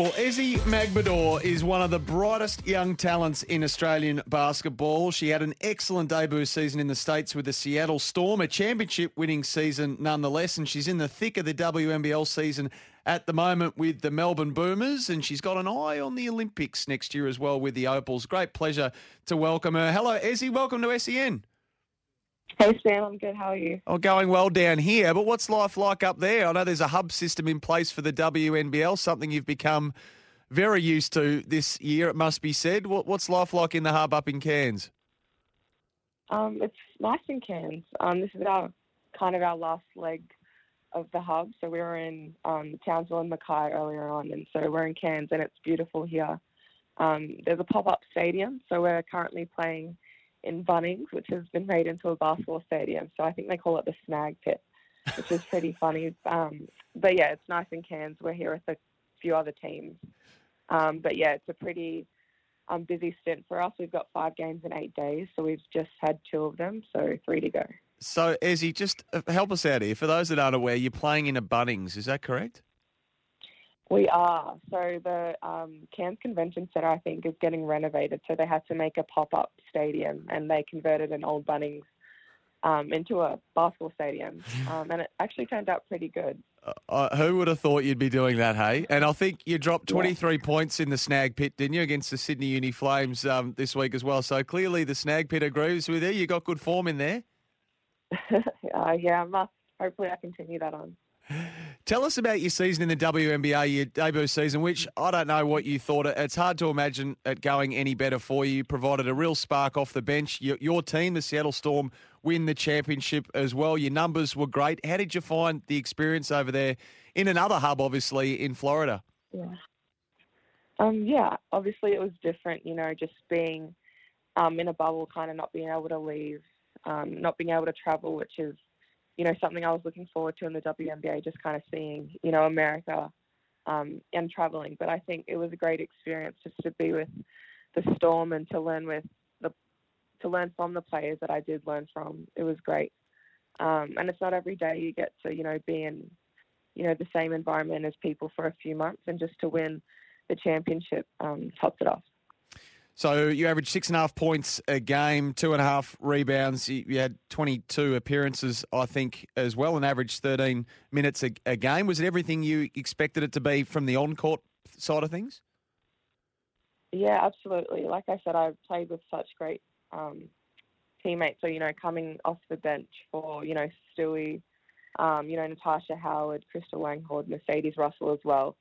Well, Ezi Magbegor is one of the brightest young talents in Australian basketball. She had an excellent debut season in the States with the Seattle Storm, a championship winning season nonetheless, and she's in the thick of the WNBL season at the moment with the Melbourne Boomers, and she's got an eye on the Olympics next year as well with the Opals. Great pleasure to welcome her. Hello, Ezi. Welcome to SEN. Hey, Sam. I'm good. How are you? Oh, going well down here, but what's life like up there? I know there's a hub system in place for the WNBL, something you've become very used to this year, it must be said. What, what's life like in the hub up in Cairns? Um, it's nice in Cairns. Um, this is our kind of our last leg of the hub. So we were in um, Townsville and Mackay earlier on, and so we're in Cairns, and it's beautiful here. Um, there's a pop-up stadium, so we're currently playing in Bunnings, which has been made into a basketball stadium. So I think they call it the Snag Pit, which is pretty funny. Um, but yeah, it's nice in Cairns. We're here with a few other teams. Um, but yeah, it's a pretty um, busy stint for us. We've got five games in eight days, so we've just had two of them, so three to go. So, Ezi, just uh, help us out here. For those that aren't aware, you're playing in a Bunnings, is that correct? We are. So the um, Cairns Convention Centre, I think, is getting renovated. So they had to make a pop-up stadium, and they converted an old Bunnings um, into a basketball stadium, um, and it actually turned out pretty good. Uh, uh, who would have thought you'd be doing that, hey? And I think you dropped 23 yeah. points in the snag pit, didn't you, against the Sydney Uni Flames um, this week as well. So clearly the snag pit agrees with you. You got good form in there. uh, yeah, I must. Hopefully, I continue that on. Tell us about your season in the WNBA, your debut season, which I don't know what you thought. It's hard to imagine it going any better for you. Provided a real spark off the bench. Your, your, team, the Seattle Storm, win the championship as well. Your numbers were great. How did you find the experience over there in another hub, obviously, in Florida? Yeah. Um, yeah, obviously it was different, you know, just being um, in a bubble, kind of not being able to leave, um, not being able to travel, which is – you know, something I was looking forward to in the WNBA, just kind of seeing, you know, America um, and traveling. But I think it was a great experience just to be with the Storm and to learn with the, to learn from the players that I did learn from. It was great. Um, and it's not every day you get to, you know, be in, you know, the same environment as people for a few months and just to win the championship um, tops it off. So you averaged six and a half points a game, two and a half rebounds. You, had 22 appearances, I think, as well, and averaged 13 minutes a, a, game. Was it everything you expected it to be from the on-court side of things? Yeah, absolutely. Like I said, I played with such great um, teammates. So, you know, coming off the bench for, you know, Stewie, um, you know, Natasha Howard, Crystal Langhorne, Mercedes Russell as well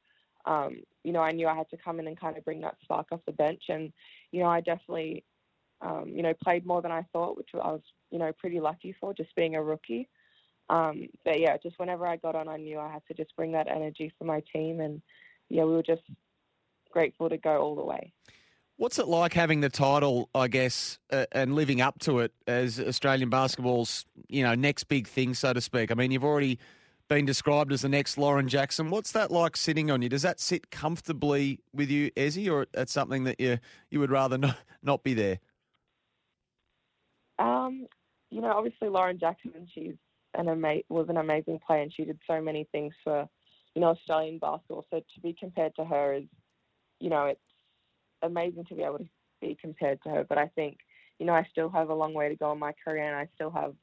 um, you know, I knew I had to come in and kind of bring that spark off the bench. And, you know, I definitely, um, you know, played more than I thought, which I was, you know, pretty lucky for just being a rookie. Um, but yeah, just whenever I got on, I knew I had to just bring that energy for my team. And yeah, we were just grateful to go all the way. What's it like having the title, I guess, uh, and living up to it as Australian basketball's, you know, next big thing, so to speak? I mean, you've already been described as the next Lauren Jackson. What's that like sitting on you? Does that sit comfortably with you, Ezi, or it's something that you you would rather not, not be there? Um, you know, obviously Lauren Jackson, she's an ama- was an amazing player, and she did so many things for you know Australian basketball. So to be compared to her is, you know, it's amazing to be able to be compared to her. But I think you know I still have a long way to go in my career, and I still have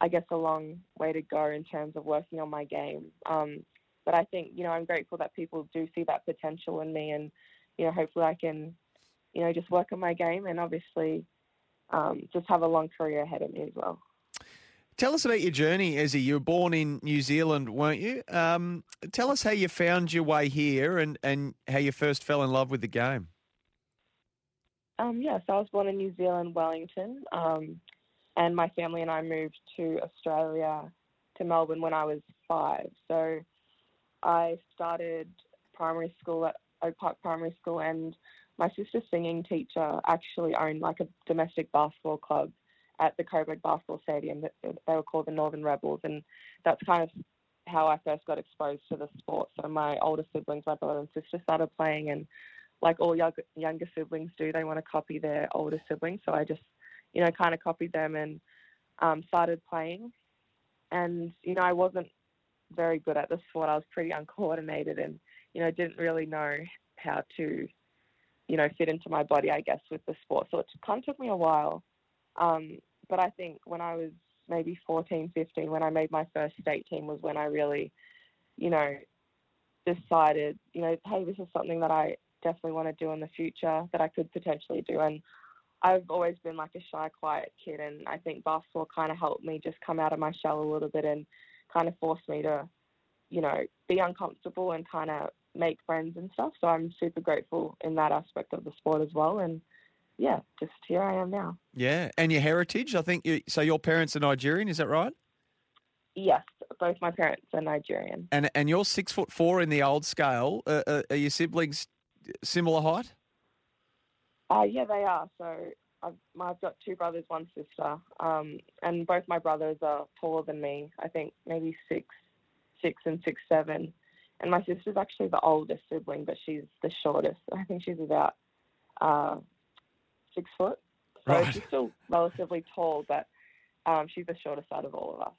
I guess, a long way to go in terms of working on my game. Um, but I think, you know, I'm grateful that people do see that potential in me and, you know, hopefully I can, you know, just work on my game and obviously um, just have a long career ahead of me as well. Tell us about your journey, Ezi. You were born in New Zealand, weren't you? Um, tell us how you found your way here and, and how you first fell in love with the game. Um, yeah, so I was born in New Zealand, Wellington, um, and my family and I moved to Australia, to Melbourne when I was five. So I started primary school at Oak Park Primary School, and my sister's singing teacher actually owned like a domestic basketball club at the Coburg Basketball Stadium. They were called the Northern Rebels, and that's kind of how I first got exposed to the sport. So my older siblings, my brother and sister, started playing, and like all younger siblings do, they want to copy their older siblings. So I just, you know, kind of copied them and um, started playing. And you know, I wasn't very good at the sport. I was pretty uncoordinated, and you know, didn't really know how to, you know, fit into my body, I guess, with the sport. So it kind of took me a while. Um, but I think when I was maybe 14, 15, when I made my first state team, was when I really, you know, decided, you know, hey, this is something that I definitely want to do in the future that I could potentially do. And I've always been like a shy, quiet kid, and I think basketball kind of helped me just come out of my shell a little bit and kind of forced me to, you know, be uncomfortable and kind of make friends and stuff. So I'm super grateful in that aspect of the sport as well. And yeah, just here I am now. Yeah, and your heritage. I think you, so. Your parents are Nigerian, is that right? Yes, both my parents are Nigerian. And and you're six foot four in the old scale. Uh, uh, are your siblings similar height? Uh, yeah, they are. So I've, I've got two brothers, one sister, um, and both my brothers are taller than me. I think maybe six, six and six seven. And my sister's actually the oldest sibling, but she's the shortest. I think she's about uh, six foot. So right. she's still relatively tall, but um, she's the shortest out of all of us.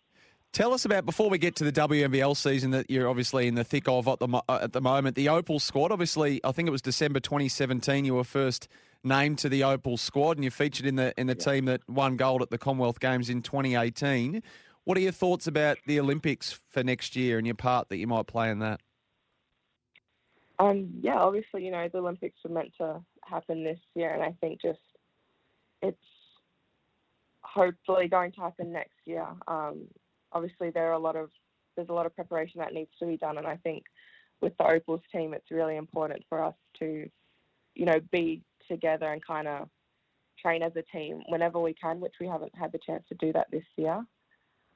Tell us about before we get to the WNBL season that you're obviously in the thick of at the uh, at the moment. The Opal squad, obviously, I think it was December 2017. You were first named to the Opal squad, and you featured in the in the yeah. team that won gold at the Commonwealth Games in 2018. What are your thoughts about the Olympics for next year and your part that you might play in that? Um, yeah, obviously, you know the Olympics were meant to happen this year, and I think just it's hopefully going to happen next year. Um, obviously, there are a lot of there's a lot of preparation that needs to be done, and I think with the Opals team, it's really important for us to, you know, be together and kind of train as a team whenever we can, which we haven't had the chance to do that this year.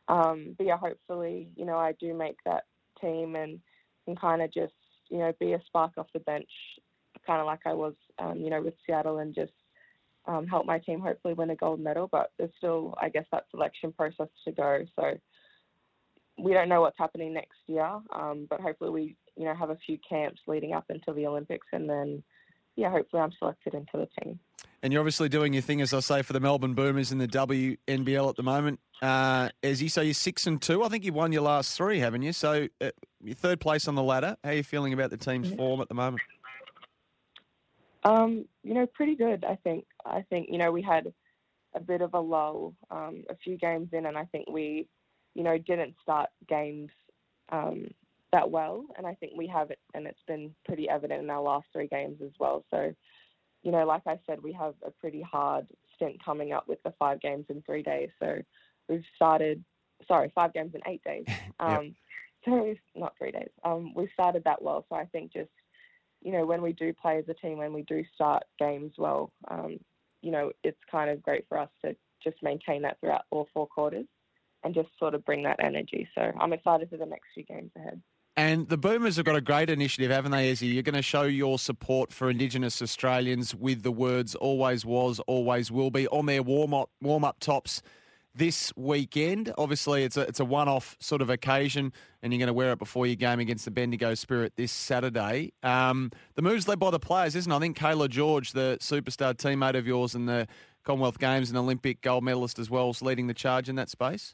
Um, but yeah, hopefully, you know, I do make that team and can kind of just, you know, be a spark off the bench, kind of like I was, um, you know, with Seattle and just um, help my team hopefully win a gold medal. But there's still, I guess, that selection process to go. So we don't know what's happening next year, um, but hopefully we, you know, have a few camps leading up until the Olympics, and then, yeah, hopefully I'm selected into the team. And you're obviously doing your thing, as I say, for the Melbourne Boomers in the WNBL at the moment. Uh, Ezi, so you're six and two. I think you've won your last three, haven't you? So uh, you're third place on the ladder. How are you feeling about the team's form at the moment? Um, you know, pretty good. I think. I think you know we had a bit of a lull um, a few games in, and I think we, you know, didn't start games um, that well, and I think we have it, and it's been pretty evident in our last three games as well. So, you know, like I said, we have a pretty hard stint coming up with the five games in three days. So we've started, sorry, five games in eight days. Um, so not three days. Um, we started that well. So I think just you know, when we do play as a team, when we do start games well, um, you know, it's kind of great for us to just maintain that throughout all four quarters and just sort of bring that energy. So I'm excited for the next few games ahead. And the Boomers have got a great initiative, haven't they, Izzy? You're going to show your support for Indigenous Australians with the words always was, always will be on their warm up, warm up tops this weekend. Obviously, it's a it's a one off sort of occasion, and you're going to wear it before your game against the Bendigo Spirit this Saturday. Um, the move's led by the players, isn't it? I think Cayla George, the superstar teammate of yours in the Commonwealth Games and Olympic gold medalist as well, is leading the charge in that space.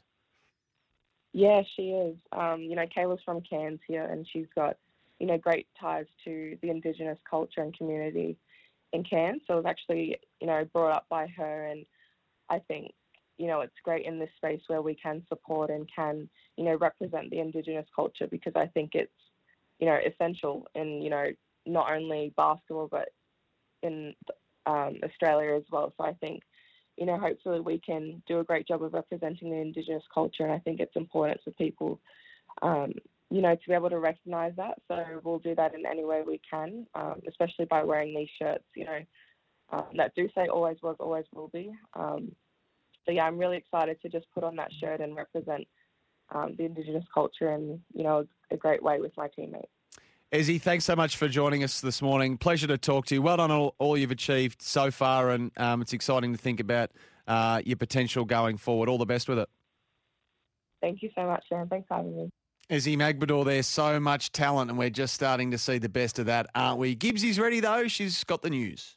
Yeah, she is. Um, you know, Cayla's from Cairns here, and she's got you know great ties to the Indigenous culture and community in Cairns. So it was actually you know brought up by her, and I think you know, it's great in this space where we can support and can, you know, represent the Indigenous culture because I think it's, you know, essential in, you know, not only basketball but in um, Australia as well. So I think you know, hopefully we can do a great job of representing the Indigenous culture. And I think it's important for people, um, you know, to be able to recognise that. So we'll do that in any way we can, um, especially by wearing these shirts, you know, um, that do say always was, always will be. Um, so yeah, I'm really excited to just put on that shirt and represent um, the Indigenous culture in, you know, a, a great way with my teammates. Ezi, thanks so much for joining us this morning. Pleasure to talk to you. Well done on all, all you've achieved so far, and um, it's exciting to think about uh, your potential going forward. All the best with it. Thank you so much, Sharon. Thanks for having me. Ezi Magbegor, there's so much talent, and we're just starting to see the best of that, aren't we? Gibbsy's ready, though. She's got the news.